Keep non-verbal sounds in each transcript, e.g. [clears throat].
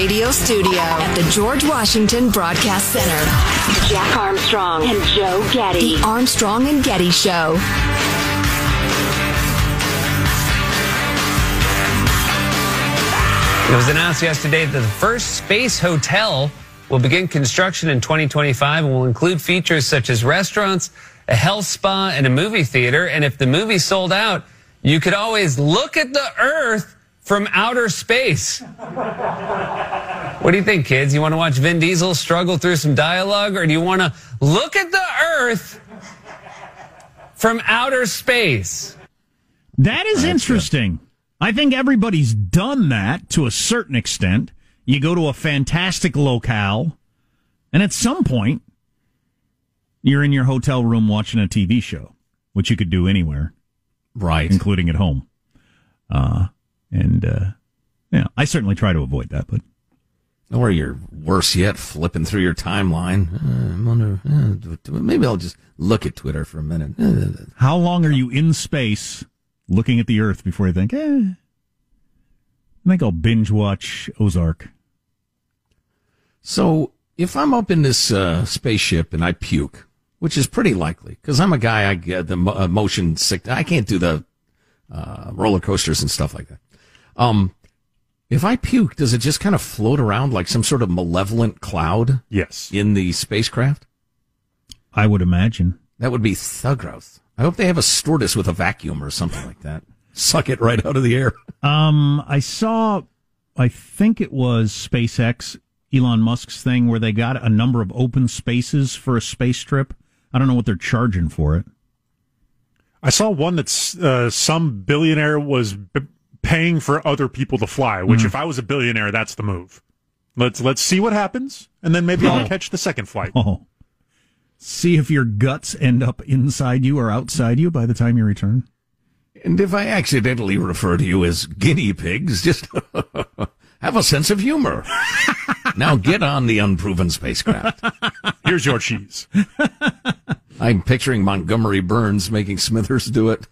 radio studio at the George Washington Broadcast Center. Jack Armstrong and Joe Getty. The Armstrong and Getty Show. It was announced yesterday that the first space hotel will begin construction in 2025 and will include features such as restaurants, a health spa, and a movie theater. And if the movie sold out, you could always look at the Earth from outer space. what do you think, kids? You want to watch Vin Diesel struggle through some dialogue, or do you want to look at the Earth from outer space? That is interesting. I think everybody's done that to a certain extent. You go to a fantastic locale, and at some point, you're in your hotel room watching a TV show, which you could do anywhere, Right. including at home. Uh, and uh, yeah, I certainly try to avoid that, but Or you're worse yet, flipping through your timeline. Uh, I wonder, uh, maybe I'll just look at Twitter for a minute. Uh, how long are you in space looking at the Earth before you think, eh? I think I'll binge watch Ozark. So if I'm up in this uh, spaceship and I puke, which is pretty likely because I'm a guy I get the uh, motion sick. I can't do the uh, roller coasters and stuff like that. Um, if I puke, does it just kind of float around like some sort of malevolent cloud Yes. in the spacecraft? I would imagine. That would be so gross. I hope they have a stewardess with a vacuum or something like that. Suck it right out of the air. Um, I saw, I think it was SpaceX, Elon Musk's thing, where they got a number of open spaces for a space trip. I don't know what they're charging for it. I saw one that's uh, some billionaire was b- paying for other people to fly. Which, mm. if I was a billionaire, that's the move. Let's let's see what happens, and then maybe I'll oh. catch the second flight. Oh, see if your guts end up inside you or outside you by the time you return. And if I accidentally refer to you as guinea pigs, just [laughs] have a sense of humor. [laughs] now get on the unproven spacecraft. [laughs] Here's your cheese. I'm picturing Montgomery Burns making Smithers do it.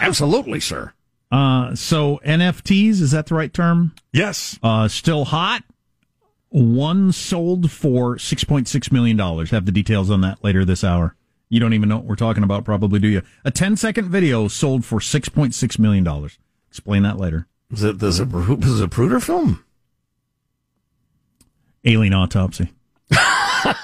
Absolutely, sir. Uh, so NFTs is that the right term? Yes. Uh, still hot. One sold for six point six million dollars. Have the details on that later this hour. You don't even know what we're talking about, probably, do you? A 10 second video sold for six point six million dollars. Explain that later. Is it the Zapru- Zapruder film? Alien autopsy. [laughs] I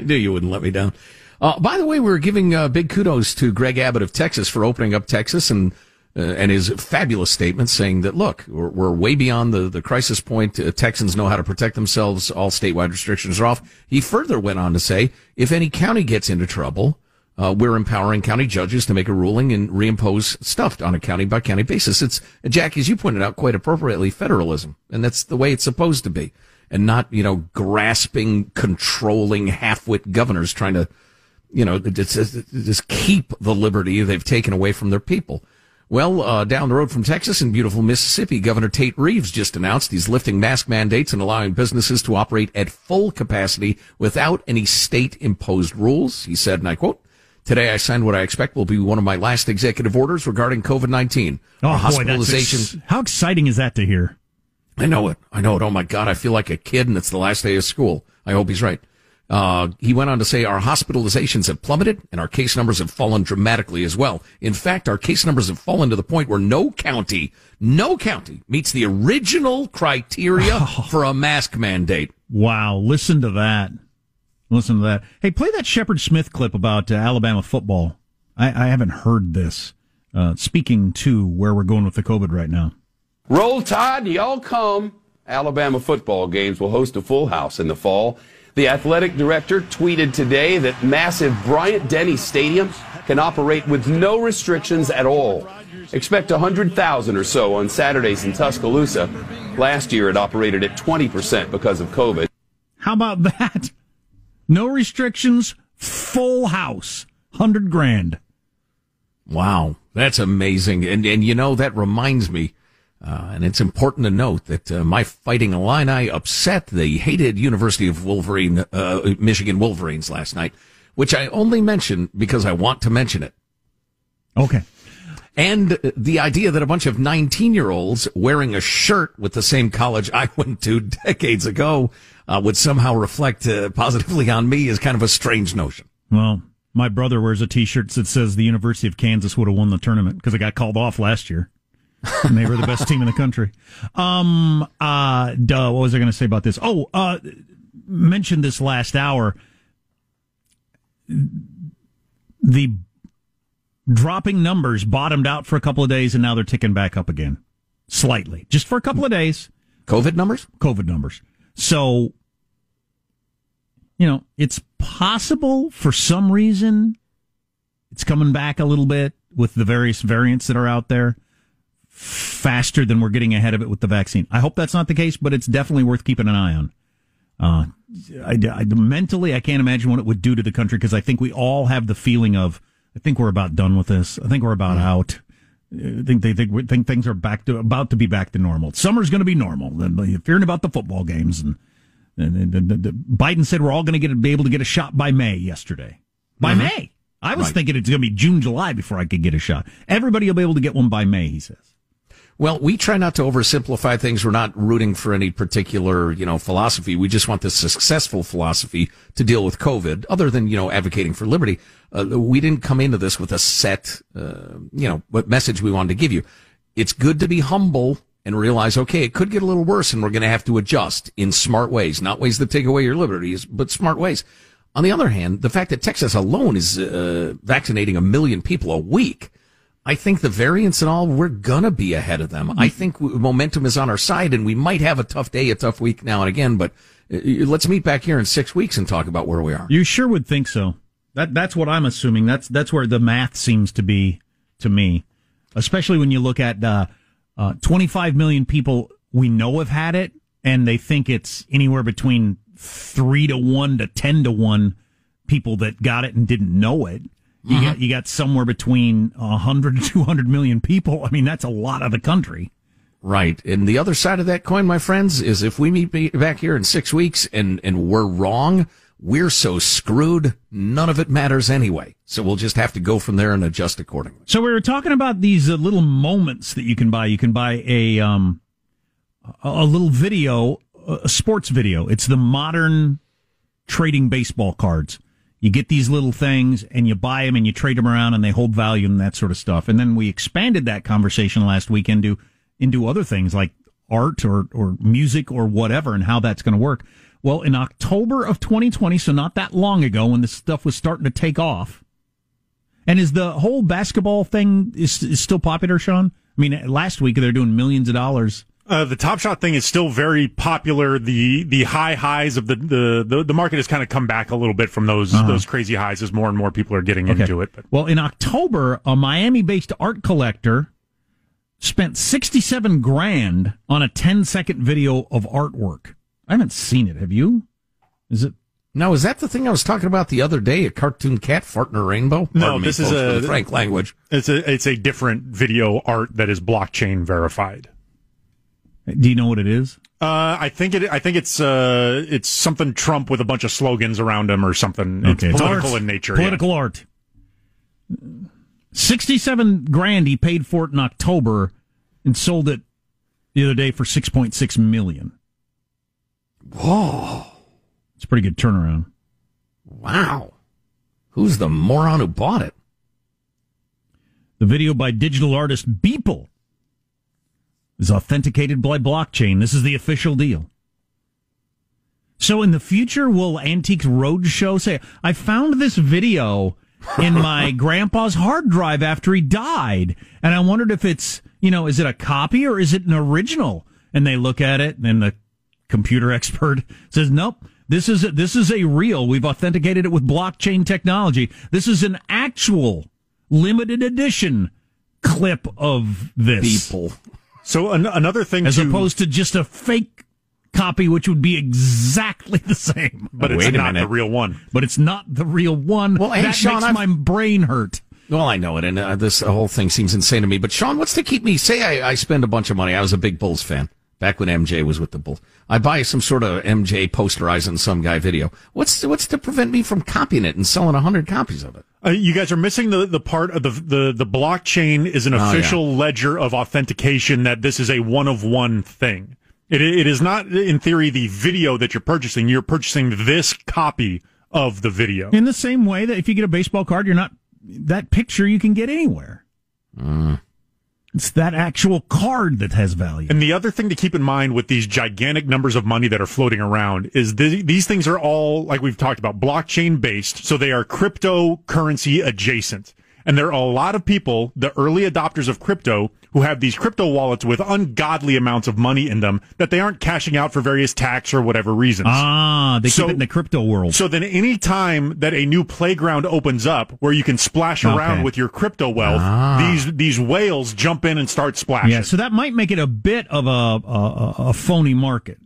knew you wouldn't let me down. Uh, by the way, we're giving uh, big kudos to Greg Abbott of Texas for opening up Texas and uh, and his fabulous statement saying that look, we're, we're way beyond the the crisis point. Uh, Texans know how to protect themselves. All statewide restrictions are off. He further went on to say, if any county gets into trouble, uh, we're empowering county judges to make a ruling and reimpose stuff on a county by county basis. It's Jack, as you pointed out quite appropriately, federalism, and that's the way it's supposed to be, and not you know grasping, controlling half-wit governors trying to you know, just, just keep the liberty they've taken away from their people. Well, uh, down the road from Texas in beautiful Mississippi, Governor Tate Reeves just announced he's lifting mask mandates and allowing businesses to operate at full capacity without any state imposed rules. He said, and I quote, Today I signed what I expect will be one of my last executive orders regarding COVID-19. Oh, Our boy, that's ex- how exciting is that to hear? I know it. I know it. Oh my God. I feel like a kid and it's the last day of school. I hope he's right. Uh, he went on to say our hospitalizations have plummeted and our case numbers have fallen dramatically as well. In fact, our case numbers have fallen to the point where no county, no county meets the original criteria [laughs] for a mask mandate. Wow, listen to that. Listen to that. Hey, play that Shepard Smith clip about uh, Alabama football. I, I haven't heard this. Uh, speaking to where we're going with the COVID right now. Roll Tide, y'all come. Alabama football games will host a full house in the fall. The athletic director tweeted today that massive Bryant Denny Stadium can operate with no restrictions at all. Expect 100,000 or so on Saturdays in Tuscaloosa. Last year it operated at 20% because of COVID. How about that? No restrictions, full house, hundred grand. Wow. That's amazing. And, and you know, that reminds me, uh, and it's important to note that uh, my fighting Illini upset the hated University of Wolverine, uh, Michigan Wolverines last night, which I only mention because I want to mention it. Okay. And the idea that a bunch of 19 year olds wearing a shirt with the same college I [laughs] went to decades ago uh, would somehow reflect uh, positively on me is kind of a strange notion. Well, my brother wears a T-shirt that says the University of Kansas would have won the tournament because it got called off last year. And they were the best team in the country. Um, uh, duh, what was I going to say about this? Oh, uh, mentioned this last hour. The dropping numbers bottomed out for a couple of days and now they're ticking back up again. Slightly. Just for a couple of days. COVID numbers? COVID numbers. So, you know, it's possible for some reason it's coming back a little bit with the various variants that are out there faster than we're getting ahead of it with the vaccine. I hope that's not the case, but it's definitely worth keeping an eye on. Uh, I, I, mentally, I can't imagine what it would do to the country because I think we all have the feeling of, I think we're about done with this. I think we're about mm-hmm. out. I think they think, think things are back to about to be back to normal. Summer's going to be normal. Fearing about the football games and, and, and, and, and Biden said we're all going to get be able to get a shot by May yesterday. By mm-hmm. May, I was right. thinking it's going to be June, July before I could get a shot. Everybody will be able to get one by May. He says. Well, we try not to oversimplify things. We're not rooting for any particular, you know, philosophy. We just want the successful philosophy to deal with COVID, other than, you know, advocating for liberty. Uh, we didn't come into this with a set, uh, you know, what message we wanted to give you. It's good to be humble and realize, okay, it could get a little worse and we're going to have to adjust in smart ways, not ways that take away your liberties, but smart ways. On the other hand, the fact that Texas alone is uh, vaccinating a million people a week, I think the variants and all, we're gonna be ahead of them. I think momentum is on our side and we might have a tough day, a tough week now and again, but uh, let's meet back here in six weeks and talk about where we are. You sure would think so. That, that's what I'm assuming. That's, that's where the math seems to be to me, especially when you look at, uh, uh, 25 million people we know have had it and they think it's anywhere between three to one to 10 to one people that got it and didn't know it. You mm-hmm. got you got somewhere between 100 to 200 million people. I mean, that's a lot of the country. Right. And the other side of that coin, my friends, is if we meet back here in six weeks and, and we're wrong, we're so screwed, none of it matters anyway. So we'll just have to go from there and adjust accordingly. So we were talking about these uh, little moments that you can buy. You can buy a, um, a little video, a sports video. It's the modern trading baseball cards you get these little things and you buy them and you trade them around and they hold value and that sort of stuff. And then we expanded that conversation last week into into other things like art or or music or whatever and how that's going to work. Well, in October of 2020, so not that long ago, when this stuff was starting to take off, and is the whole basketball thing is, is still popular, Sean? I mean, last week they're doing millions of dollars uh, the Top Shot thing is still very popular. The the high highs of the the the, the market has kind of come back a little bit from those uh-huh. those crazy highs as more and more people are getting okay. into it. But. Well, in October, a Miami-based art collector spent sixty-seven grand on a 10-second video of artwork. I haven't seen it. Have you? Is it? No, is that the thing I was talking about the other day? A cartoon cat farting a rainbow? No, Pardon this is a frank language. It's a it's a different video art that is blockchain verified. Do you know what it is? Uh, I think it. I think it's uh, it's something Trump with a bunch of slogans around him or something. Okay. It's political art. in nature. Political yeah. art. Sixty-seven grand he paid for it in October, and sold it the other day for six point six million. Whoa, it's a pretty good turnaround. Wow, who's the moron who bought it? The video by digital artist Beeple is authenticated by blockchain. This is the official deal. So in the future, will Antiques Roadshow say, I found this video in [laughs] my grandpa's hard drive after he died. And I wondered if it's, you know, is it a copy or is it an original? And they look at it and the computer [laughs] expert says, nope, this is, a, this is a real. We've authenticated it with blockchain technology. This is an actual limited edition clip of this. People. So an- another thing, as to, opposed to just a fake copy, which would be exactly [laughs] the same, but it's not the real one. But it's not the real one. Well, hey, that Sean, makes I've... my brain hurt. Well, I know it, and uh, this whole thing seems insane to me. But Sean, what's to keep me? Say I, I spend a bunch of money. I was a big Bulls fan back when MJ was with the Bulls. I buy some sort of MJ posterizing some guy video. What's what's to prevent me from copying it and selling a hundred copies of it? Uh, you guys are missing the, the part of the, the, the blockchain is an Oh, yeah. official ledger of authentication that this is a one of one thing. It, it is not, in theory, the video that you're purchasing. You're purchasing this copy of the video. In the same way that if you get a baseball card, you're not that picture you can get anywhere. It's that actual card that has value. And the other thing to keep in mind with these gigantic numbers of money that are floating around is th- these things are all, like we've talked about, blockchain based. So they are cryptocurrency adjacent. And there are a lot of people, the early adopters of crypto, who have these crypto wallets with ungodly amounts of money in them that they aren't cashing out for various tax or whatever reasons. Ah, they So- keep it in the crypto world. So then any time that a new playground opens up where you can splash around with your crypto wealth, these these whales jump in and start splashing. yeah, so that might make it a bit of a a, a phony market.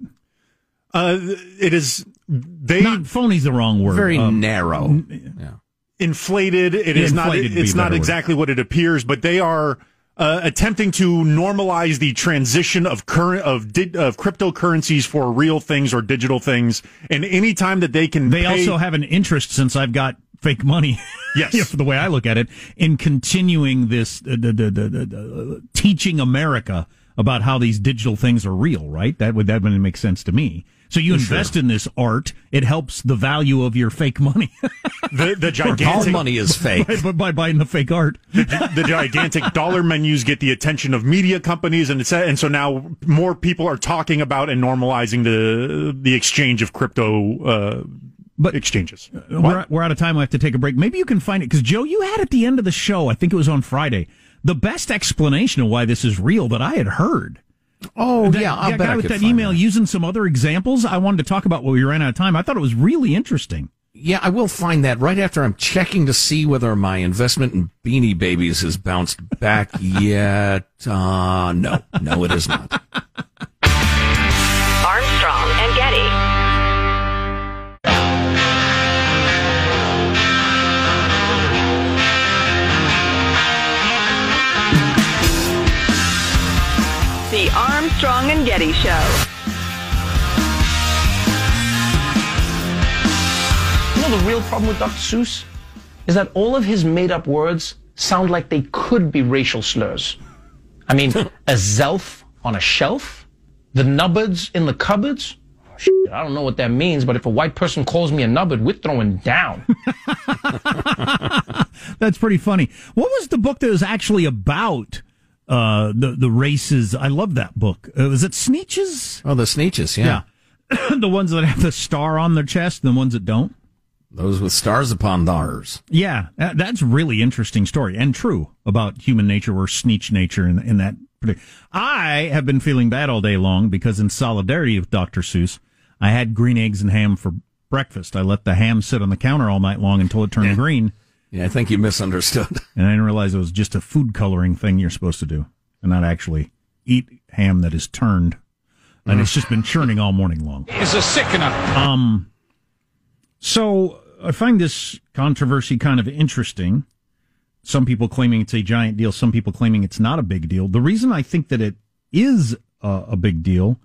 Uh, it is they Not phony's the wrong word. Very Um, narrow. Yeah. Inflated. It is not. Inflated be It's not better word. exactly what it appears, but they are uh, attempting to normalize the transition of current of di- of cryptocurrencies for real things or digital things. And any time that they can, They pay- also have an interest since I've got fake money. [laughs] Yes. For [laughs] the way I look at it, in continuing this uh, the, the, the, the, the, teaching America about how these digital things are real. Right? That would that would make sense to me. So you invest in this art, it helps the value of your fake money [laughs] the, the [laughs] All gigantic money is [laughs] fake. by, by buying the fake art. the gigantic dollar menus get the attention of media companies, and it's and so now more people are talking about and normalizing the the exchange of crypto uh, But- exchanges. We're, we're out of time. We have to take a break. Maybe you can find it because Joe, you had at the end of the show. I think it was on Friday. The best explanation of why this is real that I had heard. Oh, That, yeah. I that bet guy I with that find email using some other examples. I wanted to talk about what we ran out of time. I thought it was really interesting. Yeah, I will find that right after I'm checking to see whether my investment in Beanie Babies has bounced back [laughs] yet. Uh, no, no, it is not. Armstrong and Getty. The Armstrong and Getty Show. You know the real problem with Dr. Seuss is that all of his made-up words sound like they could be racial slurs. I mean, [laughs] a zelf on a shelf, the nubbards in the cupboards. Oh, shit, I don't know what that means, but if a white person calls me a nubbard, we're throwing down. [laughs] That's pretty funny. What was the book that was actually about uh, the the races? I love that book. Uh, was it Sneetches? Oh, the Sneetches, yeah. [clears throat] the ones that have the star on their chest, and the ones that don't. Those with stars upon theirs. Yeah, that, that's really interesting story and true about human nature or Sneetch nature in, in that. particular- I have been feeling bad all day long because, in solidarity with Dr. Seuss, I had green eggs and ham for breakfast. I let the ham sit on the counter all night long until it turned green, Yeah, I think you misunderstood. [laughs] and I didn't realize it was just a food coloring thing you're supposed to do, and not actually eat ham that is turned. And it's just been churning all morning long. is a sickener. Um, so I find this controversy kind of interesting. Some people claiming it's a giant deal, some people claiming it's not a big deal. The reason I think that it is a, a big deal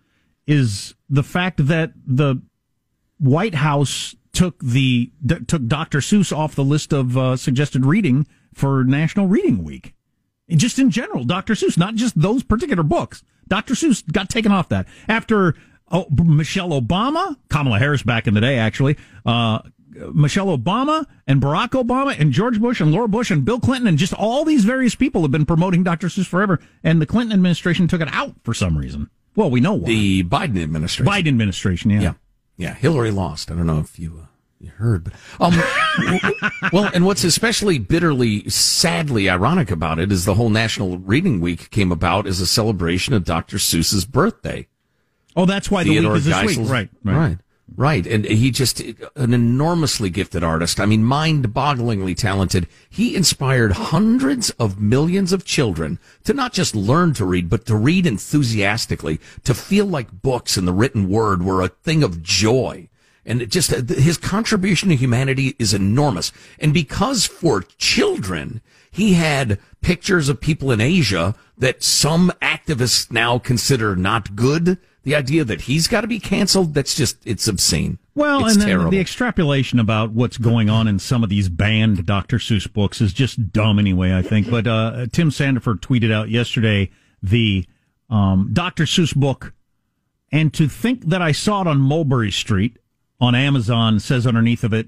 is the fact that the White House took the d- took Dr. Seuss off the list of uh, suggested reading for National Reading Week. And Just in general, Dr. Seuss, not just those particular books. Dr. Seuss got taken off that after oh, Michelle Obama, Kamala Harris back in the day, actually, uh, Michelle Obama and Barack Obama and George Bush and Laura Bush and Bill Clinton and just all these various people have been promoting Dr. Seuss forever. And the Clinton administration took it out for some reason. Well, we know why. The Biden administration. Biden administration, yeah. Yeah. Yeah. Hillary lost. I don't know if you, uh, you heard, but, um, well, and what's especially bitterly, sadly ironic about it is the whole National Reading Week came about as a celebration of Dr. Seuss's birthday. Oh, that's why the Theodore week is this Geisel's- week. Right, right, right, right. And he just an enormously gifted artist. I mean, mind-bogglingly talented. He inspired hundreds of millions of children to not just learn to read, but to read enthusiastically, to feel like books and the written word were a thing of joy. And it just his contribution to humanity is enormous. And because for children, he had pictures of people in Asia that some activists now consider not good. The idea that he's got to be canceled, that's just, it's obscene. Well, It's and then terrible. the extrapolation about what's going on in some of these banned Dr. Seuss books is just dumb anyway, I think. But uh, Tim Sandefur tweeted out yesterday the um, Dr. Seuss book, and to think that I saw it on Mulberry Street on Amazon says underneath of it,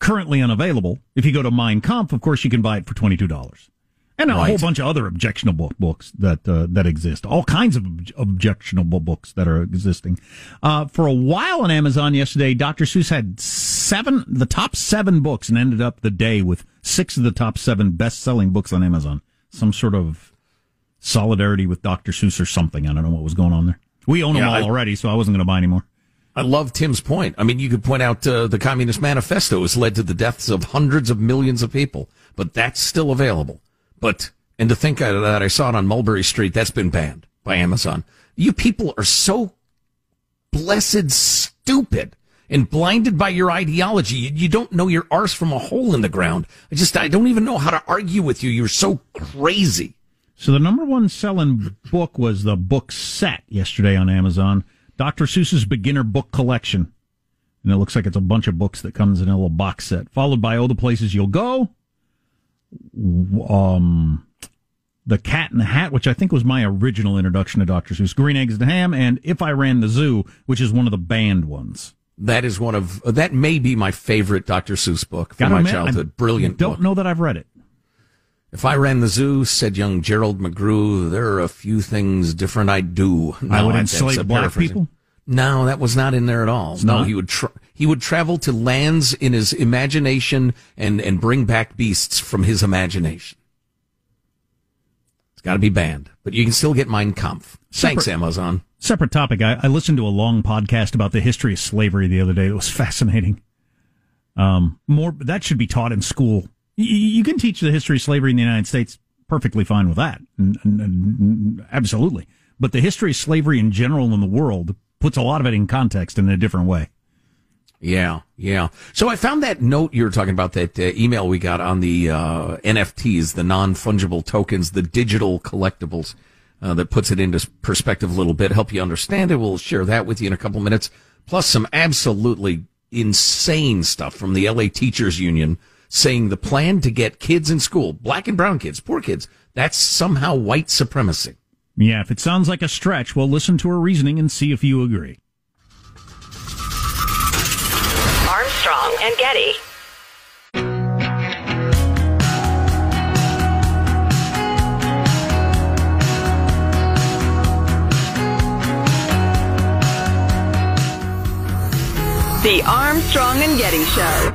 currently unavailable. If you go to Mein Kampf, of course, you can buy it for $22. And a Right. whole bunch of other objectionable books that uh, that exist. All kinds of ob- objectionable books that are existing. Uh, for a while on Amazon yesterday, Dr. Seuss had seven, the top seven books, and ended up the day with six of the top seven best-selling books on Amazon. Some sort of solidarity with Dr. Seuss or something. I don't know what was going on there. We own them Yeah, all I- already, so I wasn't going to buy any more. I love Tim's point. I mean, you could point out uh, the Communist Manifesto has led to the deaths of hundreds of millions of people, but that's still available. But, and to think that I saw it on Mulberry Street, that's been banned by Amazon. You people are so blessed stupid and blinded by your ideology. You, don't know your arse from a hole in the ground. I just, I don't even know how to argue with you. You're so crazy. So the number one selling book was the book set yesterday on Amazon. Dr. Seuss's beginner book collection. And it looks like it's a bunch of books that comes in a little box set, followed by Oh the Places You'll Go. Um The Cat in the Hat, which I think was my original introduction to Dr. Seuss, Green Eggs and Ham, and If I Ran the Zoo, which is one of the banned ones. That is one of, that may be my favorite Dr. Seuss book from Gotta my admit, childhood. I Brilliant Don't book. know that I've read it. If I ran the zoo, said young Gerald McGrew, there are a few things different I'd do. I No, would that's- enslave black people. No, that was not in there at all. no, not? he would tra- he would travel to lands in his imagination and and bring back beasts from his imagination. It's got to be banned, but you can still get Mein Kampf. Thanks, Separate- Amazon. Separate topic. I, I listened to a long podcast about the history of slavery the other day. It was [laughs] fascinating. Um, more that should be taught in school. Y- y- you can teach the history of slavery in the United States perfectly fine with that, n- n- absolutely. But the history of slavery in general in the world puts a lot of it in context in a different way. Yeah, yeah. So I found that note you were talking about, that uh, email we got on the uh, NFTs, the non fungible tokens, the digital collectibles, uh, that puts it into perspective a little bit, help you understand it. We'll share that with you in a couple minutes. Plus some absolutely insane stuff from the LA Teachers Union saying the plan to get kids in school, black and brown kids, poor kids, that's somehow white supremacy. Yeah, if it sounds like a stretch, well, listen to her reasoning and see if you agree. Armstrong and Getty. The Armstrong and Getty Show.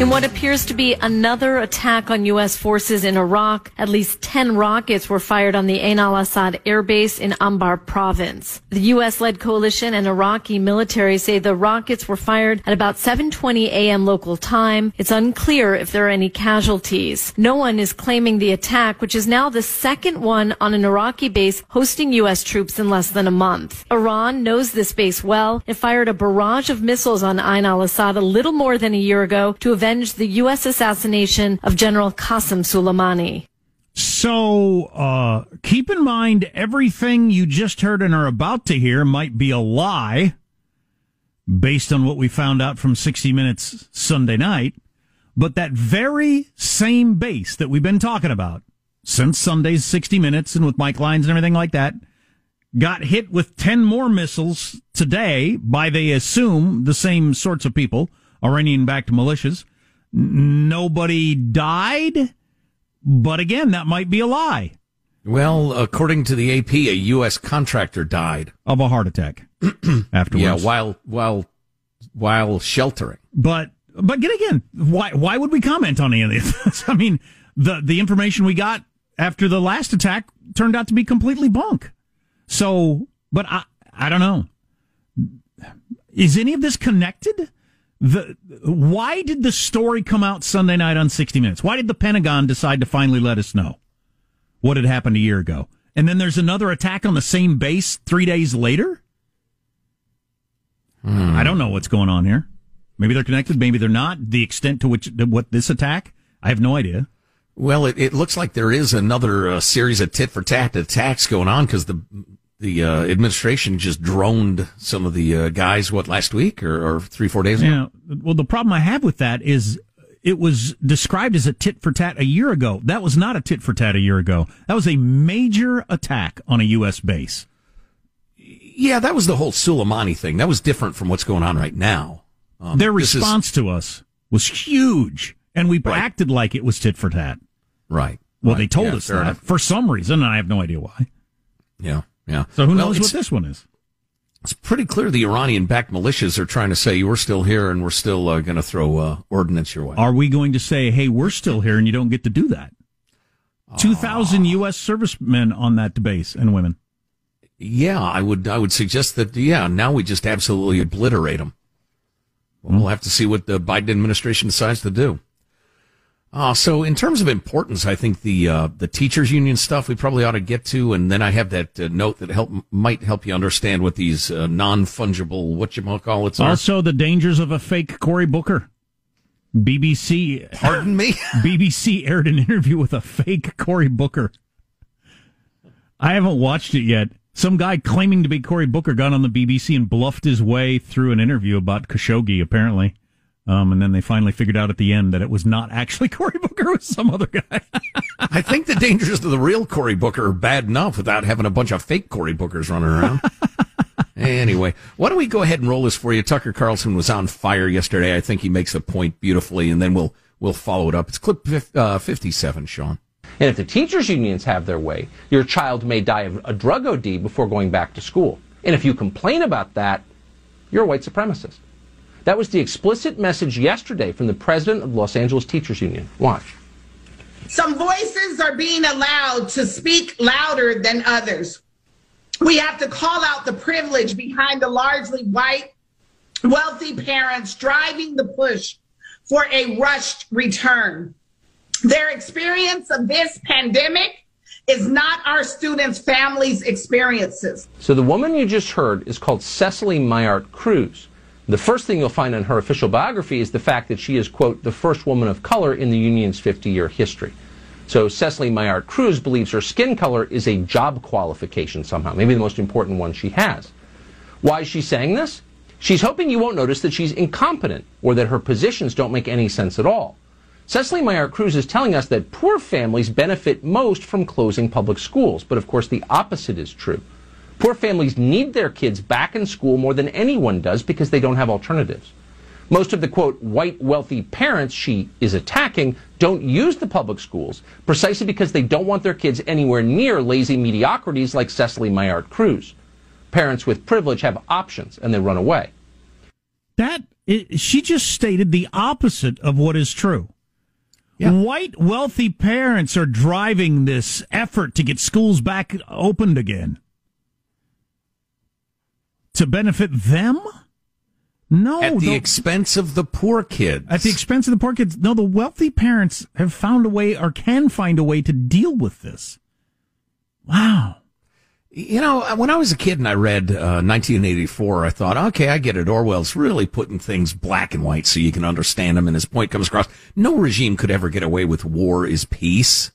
In what appears to be another attack on U.S. forces in Iraq, at least 10 rockets were fired on the Ain al-Assad air base in Anbar province. The U.S.-led coalition and Iraqi military say the rockets were fired at about 7.20 a.m. local time. It's unclear if there are any casualties. No one is claiming the attack, which is now the second one on an Iraqi base hosting U.S. troops in less than a month. Iran knows this base well. It fired a barrage of missiles on Ain al-Assad a little more than a year ago to avenge the U.S. assassination of General Qasem Soleimani. So, uh, keep in mind everything you just heard and are about to hear might be a lie based on what we found out from 60 Minutes Sunday night. But that very same base that we've been talking about since Sunday's 60 Minutes and with Mike Lyons and everything like that got hit with 10 more missiles today by, they assume, the same sorts of people, Iranian backed militias. Nobody died. But again, that might be a lie Well, according to the AP, a U.S. contractor died. of a heart attack [clears throat] afterwards. Yeah, while while while sheltering. but but again, again, why why would we comment on any of this? [laughs] I mean, the the information we got after the last attack turned out to be completely bunk. So, but I I don't know. Is any of this connected? The why did the story come out Sunday night on 60 Minutes? Why did the Pentagon decide to finally let us know what had happened a year ago? And then there's another attack on the same base three days later. I don't know what's going on here. Maybe they're connected. Maybe they're not. The extent to which what this attack, I have no idea. Well, it, it looks like there is another uh, series of tit for tat attacks going on because the the uh, administration just droned some of the uh, guys what last week or, or three four days ago. Yeah. Well, the problem I have with that is it was described as a tit for tat a year ago. That was not a tit for tat a year ago. That was a major attack on a U.S. base. Yeah, that was the whole Soleimani thing. That was different from what's going on right now. Um, Their this is- response to us was huge, and we Right. acted like it was tit for tat. right. Well, right. they told Yeah, us that enough. for some reason, and I have no idea why. Yeah, yeah. So who Well, knows what this one is? It's pretty clear the Iranian-backed militias are trying to say we're still here and we're still uh, going to throw uh, ordnance your way. Are we going to say, "Hey, we're still here," and you don't get to do that? Two thousand U.S. servicemen on that base and women. Yeah, I would. I would suggest that. Yeah, now we just absolutely obliterate them. We'll have to see what the Biden administration decides to do. Uh, so in terms of importance, I think the uh, the teachers union stuff we probably ought to get to, and then I have that uh, note that help might help you understand what these uh, non fungible what you call it are. Also, the dangers of a fake Cory Booker. BBC. Pardon me. [laughs] BBC aired an interview with a fake Cory Booker. I haven't watched it yet. Some guy claiming to be Cory Booker got on the BBC and bluffed his way through an interview about Khashoggi, apparently. Um, and then they finally figured out at the end that it was not actually [laughs] Cory Booker, it was some other guy. [laughs] I think the dangers of the real Cory Booker are bad enough without having a bunch of fake Cory Bookers running around. anyway, why don't we go ahead and roll this for you? Tucker Carlson was on fire yesterday. I think he makes the point beautifully, and then we'll we'll follow it up. It's clip uh, fifty-seven, Sean. And if the teachers' unions have their way, your child may die of a drug OD before going back to school. And if you complain about that, you're a white supremacist. That was the explicit message yesterday from the president of Los Angeles Teachers Union. Watch. Some voices are being allowed to speak louder than others. We have to call out the privilege behind the largely white, wealthy parents driving the push for a rushed return. Their experience of this pandemic is not our students' families' experiences. So the woman you just heard is called Cecily Myart-Cruz. The first thing you'll find in her official biography is the fact that she is, quote, the first woman of color in the union's 50 year history. So Cecily Myart-Cruz believes her skin color is a job qualification somehow, maybe the most important one she has. Why is she saying this? She's hoping you won't notice that she's incompetent or that her positions don't make any sense at all. Cecily Myart-Cruz is telling us that poor families benefit most from closing public schools, but of course the opposite is true. Poor families need their kids back in school more than anyone does because they don't have alternatives. Most of the quote, white wealthy parents she is attacking don't use the public schools precisely because they don't want their kids anywhere near lazy mediocrities like Cecily Myart-Cruz. Parents with privilege have options and they run away. That it, she just stated the opposite of what is true. White wealthy parents are driving this effort to get schools back opened again. To benefit them? No, At the the- expense of the poor kids. at the expense of the poor kids. No, the wealthy parents have found a way or can find a way to deal with this. Wow. You know, when I was a kid and I read uh, 1984, I thought, okay, I get it. Orwell's really putting things black and white so you can understand them, and his point comes across. No regime could ever get away with war is peace,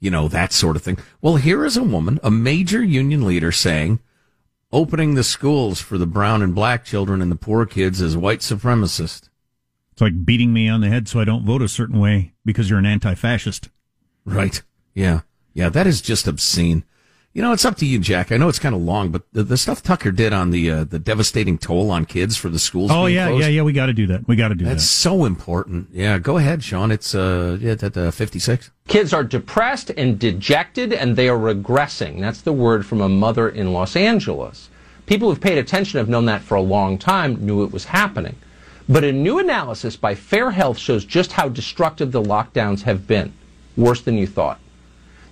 you know, that sort of thing. Well, here is a woman, a major union leader, saying opening the schools for the brown and black children and the poor kids as white supremacist. It's like beating me on the head so I don't vote a certain way because you're an anti fascist. Right. Yeah. Yeah. That is just obscene. You know, it's up to you, Jack. I know it's kind of long, but the, the stuff Tucker did on the uh, the devastating toll on kids for the schools. Oh, being yeah, closed, yeah, yeah. We got to do that. We got to do That's that. That's so important. Yeah, go ahead, Sean. It's uh, yeah, at uh, fifty six. Kids are depressed and dejected and they are regressing. That's the word from a mother in Los Angeles. People who've paid attention have known that for a long time, knew it was happening. But a new analysis by Fair Health shows just how destructive the lockdowns have been. Worse than you thought.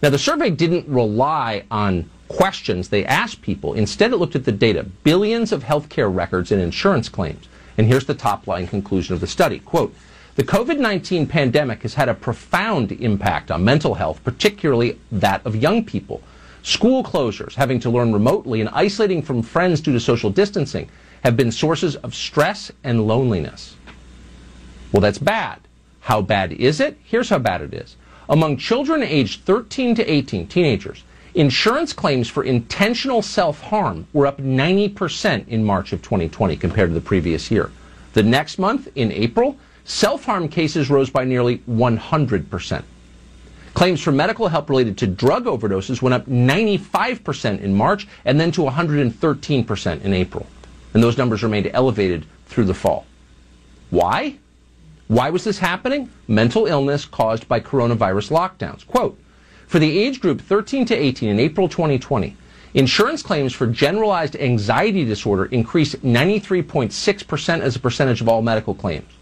Now, the survey didn't rely on questions they asked people. Instead, it looked at the data billions of healthcare records and insurance claims. And here's the top line conclusion of the study quote, the COVID 19 pandemic has had a profound impact on mental health, particularly that of young people. School closures, having to learn remotely, and isolating from friends due to social distancing have been sources of stress and loneliness. Well, that's bad. How bad is it? Here's how bad it is. Among children aged 13 to 18, teenagers, Insurance claims for intentional self harm were up 90% in March of 2020 compared to the previous year. The next month, in April, self harm cases rose by nearly 100%. Claims for medical help related to drug overdoses went up 95% in March and then to 113% in April. And those numbers remained elevated through the fall. Why? Why was this happening? Mental illness caused by coronavirus lockdowns. Quote, for the age group 13 to 18 in April 2020, insurance claims for generalized anxiety disorder increased 93.6% as a percentage of all medical claims.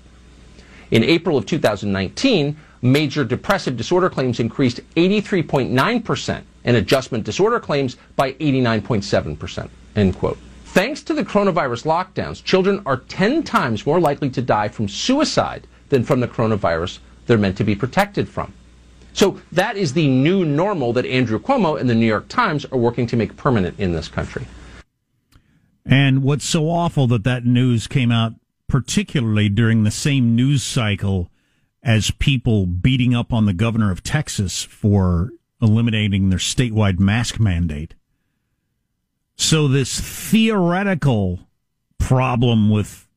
In April of 2019, major depressive disorder claims increased 83.9% and adjustment disorder claims by 89.7%. End quote. Thanks to the coronavirus lockdowns, children are 10 times more likely to die from suicide than from the coronavirus they're meant to be protected from. So that is the new normal that Andrew Cuomo and the New York Times are working to make permanent in this country. And what's so awful that that news came out particularly during the same news cycle as people beating up on the governor of Texas for eliminating their statewide mask mandate. So this theoretical problem with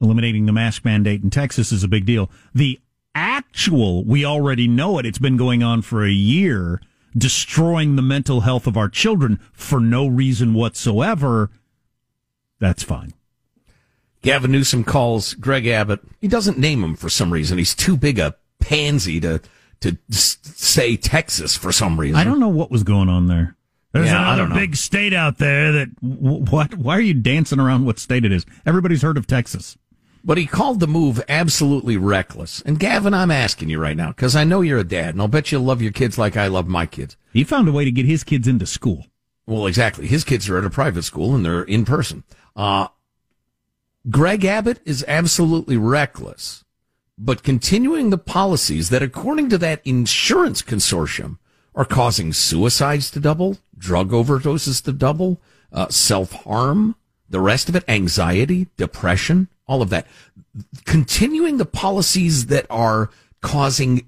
eliminating the mask mandate in Texas is a big deal. The actual, we already know it. It's been going on for a year, destroying the mental health of our children for no reason whatsoever. That's fine. Gavin Newsom calls Greg Abbott. He doesn't name him for some reason. He's too big a pansy to to say Texas for some reason. I don't know what was going on there. There's Yeah, another big state out there that what? Why are you dancing around what state it is? Everybody's heard of Texas. But he called the move absolutely reckless. And Gavin, I'm asking you right now because I know you're a dad, and I'll bet you love your kids like I love my kids. He found a way to get his kids into school. Well, exactly. His kids are at a private school and they're in person. Uh, Greg Abbott is absolutely reckless, but continuing the policies that, according to that insurance consortium, are causing suicides to double, drug overdoses to double, uh, self harm, the rest of it, anxiety, depression, all of that. Continuing the policies that are causing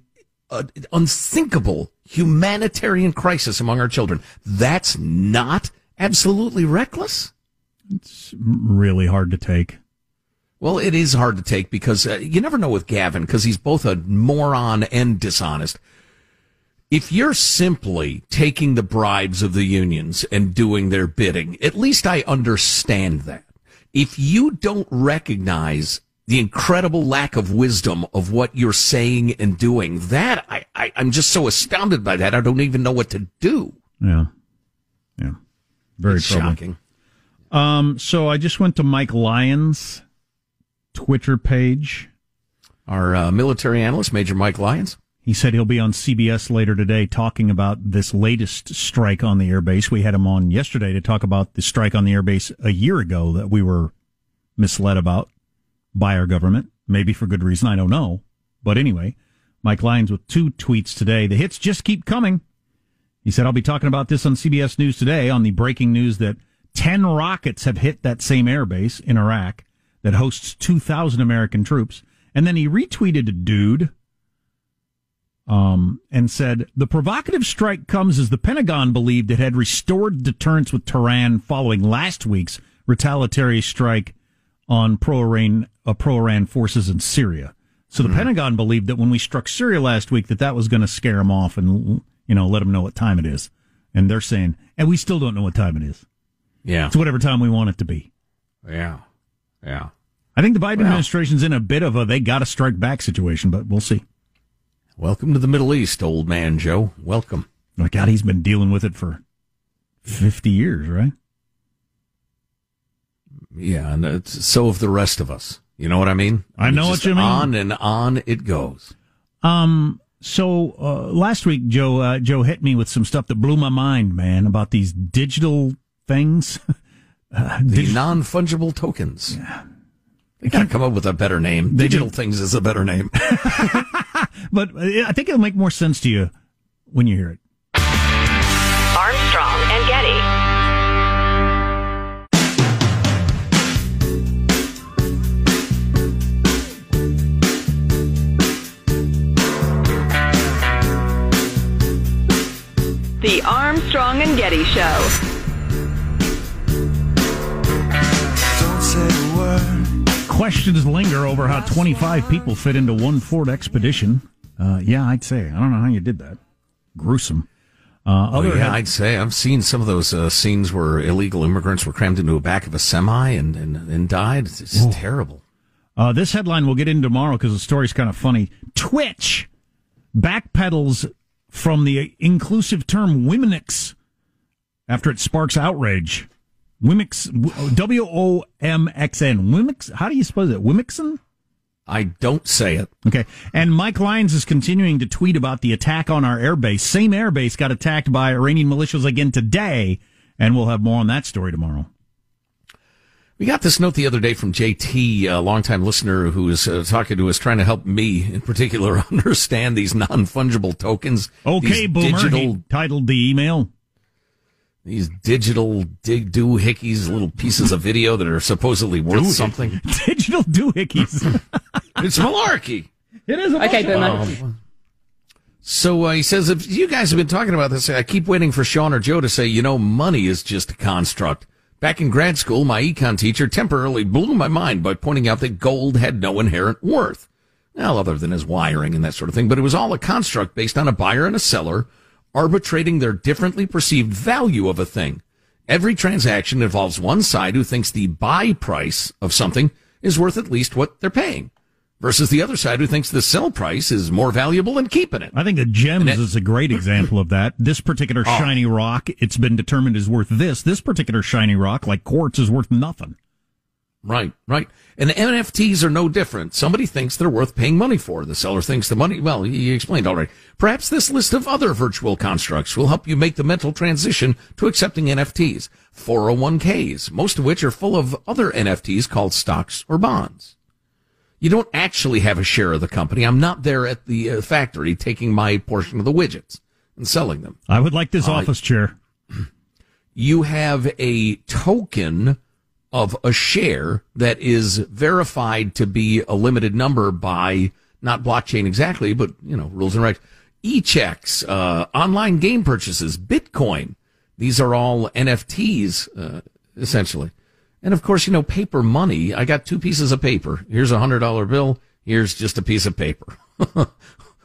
an unthinkable humanitarian crisis among our children. That's not absolutely reckless. It's really hard to take. Well, it is hard to take because uh, you never know with Gavin because he's both a moron and dishonest. If you're simply taking the bribes of the unions and doing their bidding, at least I understand that. If you don't recognize the incredible lack of wisdom of what you're saying and doing, that I, I I'm just so astounded by that. I don't even know what to do. Yeah, yeah, very shocking. Um, so I just went to Mike Lyons' Twitter page. Our uh, military analyst, Major Mike Lyons. He said he'll be on CBS later today talking about this latest strike on the airbase. We had him on yesterday to talk about the strike on the airbase a year ago that we were misled about by our government, maybe for good reason. I don't know. But anyway, Mike Lyons with two tweets today. The hits just keep coming. He said, I'll be talking about this on CBS News today on the breaking news that 10 rockets have hit that same airbase in Iraq that hosts 2,000 American troops. And then he retweeted a dude um, and said the provocative strike comes as the Pentagon believed it had restored deterrence with Tehran following last week's retaliatory strike on pro-Iran, uh, pro-Iran forces in Syria. So the Pentagon believed that when we struck Syria last week, that that was going to scare them off and you know let them know what time it is. And they're saying, and we still don't know what time it is. Yeah. It's whatever time we want it to be. Yeah. Yeah. I think the Biden Well. administration's in a bit of a they got to strike back situation, but we'll see. Welcome to the Middle East, old man Joe. Welcome. My God, he's been dealing with it for 50 years, right? Yeah, and it's, so have the rest of us. You know what I mean? I know what you mean. On and on it goes. Um. So uh, last week, Joe uh, Joe hit me with some stuff that blew my mind, man, about these digital things. [laughs] uh, The dig- non fungible tokens. They gotta come up with a better name. Digital do. things is a better name. [laughs] [laughs] but uh, I think it'll make more sense to you when you hear it. Armstrong and Getty. The Armstrong Armstrong and Getty Show. Questions linger over how 25 people fit into one Ford Expedition. Uh, yeah, I'd say. I don't know how you did that. Gruesome. Uh, Oh, yeah, head- I'd say I've seen some of those uh, scenes where illegal immigrants were crammed into the back of a semi and, and, and died. It's, it's terrible. Uh, this headline we'll get in tomorrow because the story's kind of funny. Twitch backpedals from the inclusive term womenix after it sparks outrage. Wimix, W O M X N. Wimix, how do you suppose it? Wimixon? I don't say it. Okay. And Mike Lyons is continuing to tweet about the attack on our airbase. Same airbase got attacked by Iranian militias again today, and we'll have more on that story tomorrow. We got this note the other day from JT, a longtime listener who was uh, talking to us, trying to help me in particular [laughs] understand these non fungible tokens. Okay, Boomer, digital, he titled the email. These digital dig doohickeys, little pieces of video that are supposedly worth Doohickey. something. [laughs] Digital doohickeys. [laughs] it's malarkey. It is a Okay, bunch of- Boomer. So uh, he says, if you guys have been talking about this, I keep waiting for Sean or Joe to say, you know, money is just a construct. Back in grad school, my econ teacher temporarily blew my mind by pointing out that gold had no inherent worth. Well, other than his wiring and that sort of thing, but it was all a construct based on a buyer and a seller arbitrating their differently perceived value of a thing. Every transaction involves one side who thinks the buy price of something is worth at least what they're paying versus the other side who thinks the sell price is more valuable than keeping it. I think the gems is a great example of that. This particular Oh. shiny rock, it's been determined is worth this. This particular shiny rock, like quartz, is worth nothing. Right, right. And NFTs are no different. Somebody thinks they're worth paying money for. The seller thinks the money, well, he explained already. Perhaps this list of other virtual constructs will help you make the mental transition to accepting NFTs. 401ks, most of which are full of other NFTs called stocks or bonds. You don't actually have a share of the company. I'm not there at the uh, factory taking my portion of the widgets and selling them. I would like this Uh, office chair. you have a token of a share that is verified to be a limited number by not blockchain exactly, but you know rules and regs. E-checks, uh, online game purchases, Bitcoin. These are all NFTs uh, essentially, and of course you know paper money. I got two pieces of paper. Here's a hundred dollar bill. Here's just a piece of paper. [laughs]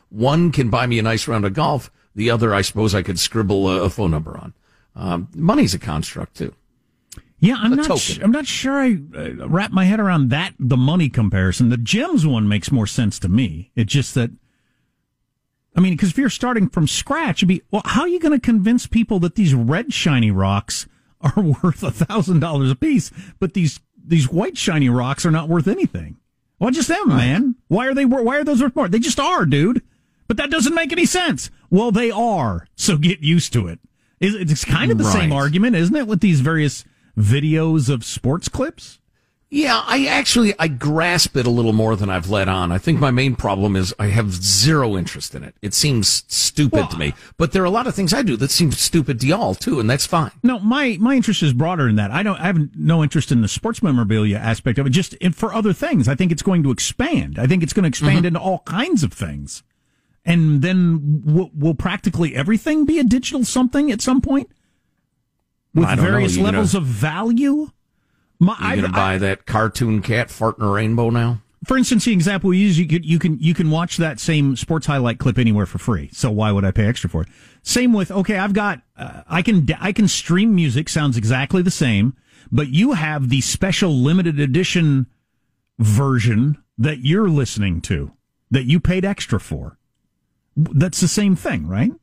One can buy me a nice round of golf. The other, I suppose, I could scribble a, a phone number on. Um, money's a construct too. Yeah, I'm not. Sh- I'm not sure. I uh, wrap my head around that. The money comparison. The gems one makes more sense to me. It's just that. I mean, because if you're starting from scratch, you'd be well. How are you going to convince people that these red shiny rocks [laughs] are worth a thousand dollars a piece, but these these white shiny rocks are not worth anything? Well, just them, man. Why are they? Why are those worth more? They just are, dude. But that doesn't make any sense. Well, they are. So get used to it. It's- It's kind of the same argument, isn't it, with these various videos of sports clips? Yeah, I actually I grasp it a little more than I've let on. I think my main problem is I have zero interest in it. It seems stupid to me. But there are a lot of things I do that seem stupid to y'all too, and that's fine. No, my my interest is broader than that. I don't. I have no interest in the sports memorabilia aspect of it. Just for other things, I think it's going to expand. I think it's going to expand Mm-hmm. into all kinds of things, and then will, will practically everything be a digital something at some point with I know. various You gonna- levels of value? My, You gonna I- buy that cartoon cat farting a rainbow now? for instance, the example we use, you could, you can, you can watch that same sports highlight clip anywhere for free. So why would I pay extra for it? Same with, okay, I've got, uh, I can, I can stream music, sounds exactly the same, but you have the special limited edition version that you're listening to that you paid extra for. That's the same thing, right?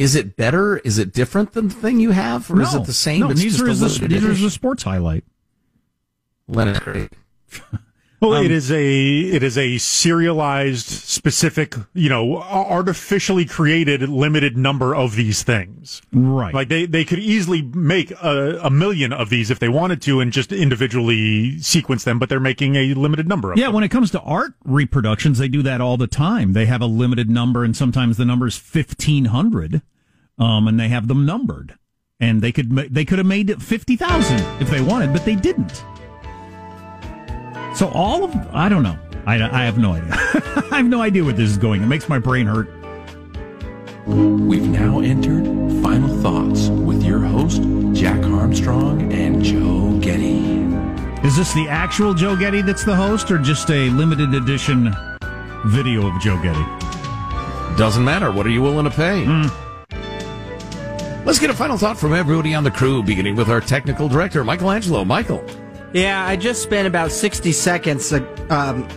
Is it better? Is it different than the thing you have, or is it the same? No, It's these just are, a the, these are the sports highlight. [laughs] Well, Um, it is a it is a serialized, specific, you know, artificially created limited number of these things. Right. Like they they could easily make a, a million of these if they wanted to, and just individually sequence them. But they're making a limited number of them. Yeah, them. when it comes to art reproductions, they do that all the time. They have a limited number, and sometimes the number is fifteen hundred, um, and they have them numbered. And they could ma- they could have made it fifty thousand if they wanted, but they didn't. So all of I don't know. I, I have no idea. [laughs] I have no idea where this is going. It makes my brain hurt. We've now entered final final thoughts with your host, Jack Armstrong and Joe Getty. Is this the actual Joe Getty that's the host, or just a limited edition video of Joe Getty? Doesn't matter. What are you willing to pay? Let's get a final thought from everybody on the crew, beginning with our technical director, Michael Angelo. Michael. Yeah, I just spent about 60 seconds uh, um,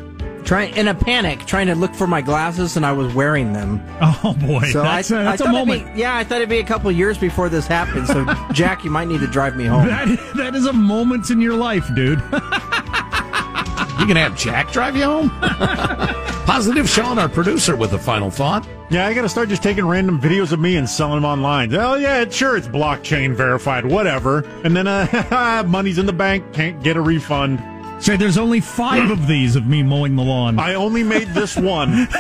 trying in a panic trying to look for my glasses, and I was wearing them. [laughs] Oh boy, So that's, I, a, that's I a moment. Be, yeah, I thought it'd be a couple years before this happened. So, [laughs] Jack, you might need to drive me home. That, that is a moment in your life, dude. [laughs] You can have Jack drive you home. Positive Sean, our producer, with a final thought. Yeah, I got to start just taking random videos of me and selling them online. Oh yeah, sure, it's blockchain verified, whatever. And then uh, [laughs] money's in the bank, can't get a refund. Say, there's only five of these of me mowing the lawn. I only made this one. [laughs]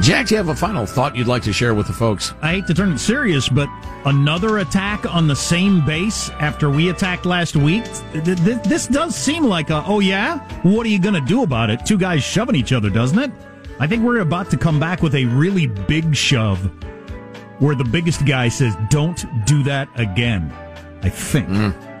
Jack, do you have a final thought you'd like to share with the folks? I hate to turn it serious, but another attack on the same base after we attacked last week. Th- th- This does seem like a, oh yeah? What are you going to do about it? Two guys shoving each other, doesn't it? I think we're about to come back with a really big shove where the biggest guy says, don't do that again. I think. Mm-hmm.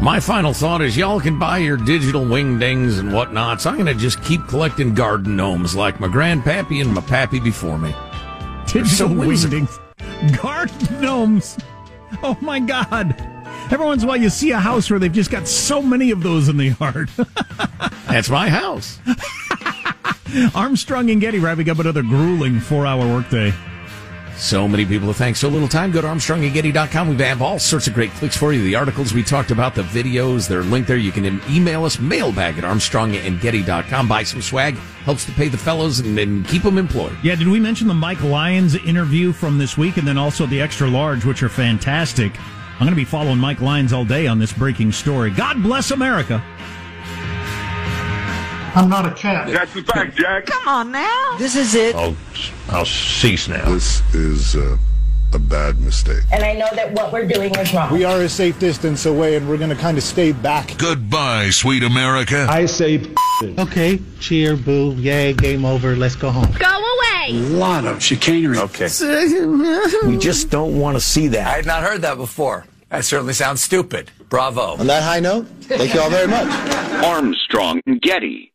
My final thought is y'all can buy your digital wingdings and whatnots. I'm going to just keep collecting garden gnomes like my grandpappy and my pappy before me. Digital so wingdings. Garden gnomes. Oh my God. Every once in a while you see a house where they've just got so many of those in the yard. [laughs] That's my house. [laughs] Armstrong and Getty wrapping up another grueling four hour workday. So many people to thank. So little time. Go to ArmstrongandGetty.com. We have all sorts of great clicks for you. The articles we talked about, the videos, they're linked there. You can email us, mailbag at ArmstrongandGetty.com. Buy some swag. Helps to pay the fellows and, and keep them employed. Yeah, did we mention the Mike Lyons interview from this week and then also the extra large, which are fantastic? I'm going to be following Mike Lyons all day on this breaking story. God bless America. I'm not a cat. Got you back, Jack. Come on now. This is it. I'll, I'll cease now. This is uh, a bad mistake. And I know that what we're doing is wrong. We are a safe distance away, and we're going to kind of stay back. Goodbye, sweet America. I say, okay, cheer, boo, yay, game over, let's go home. Go away. A lot of chicanery. Okay. We just don't want to see that. I had not heard that before. That certainly sounds stupid. Bravo. On that high note, thank you all very much. Armstrong and Getty.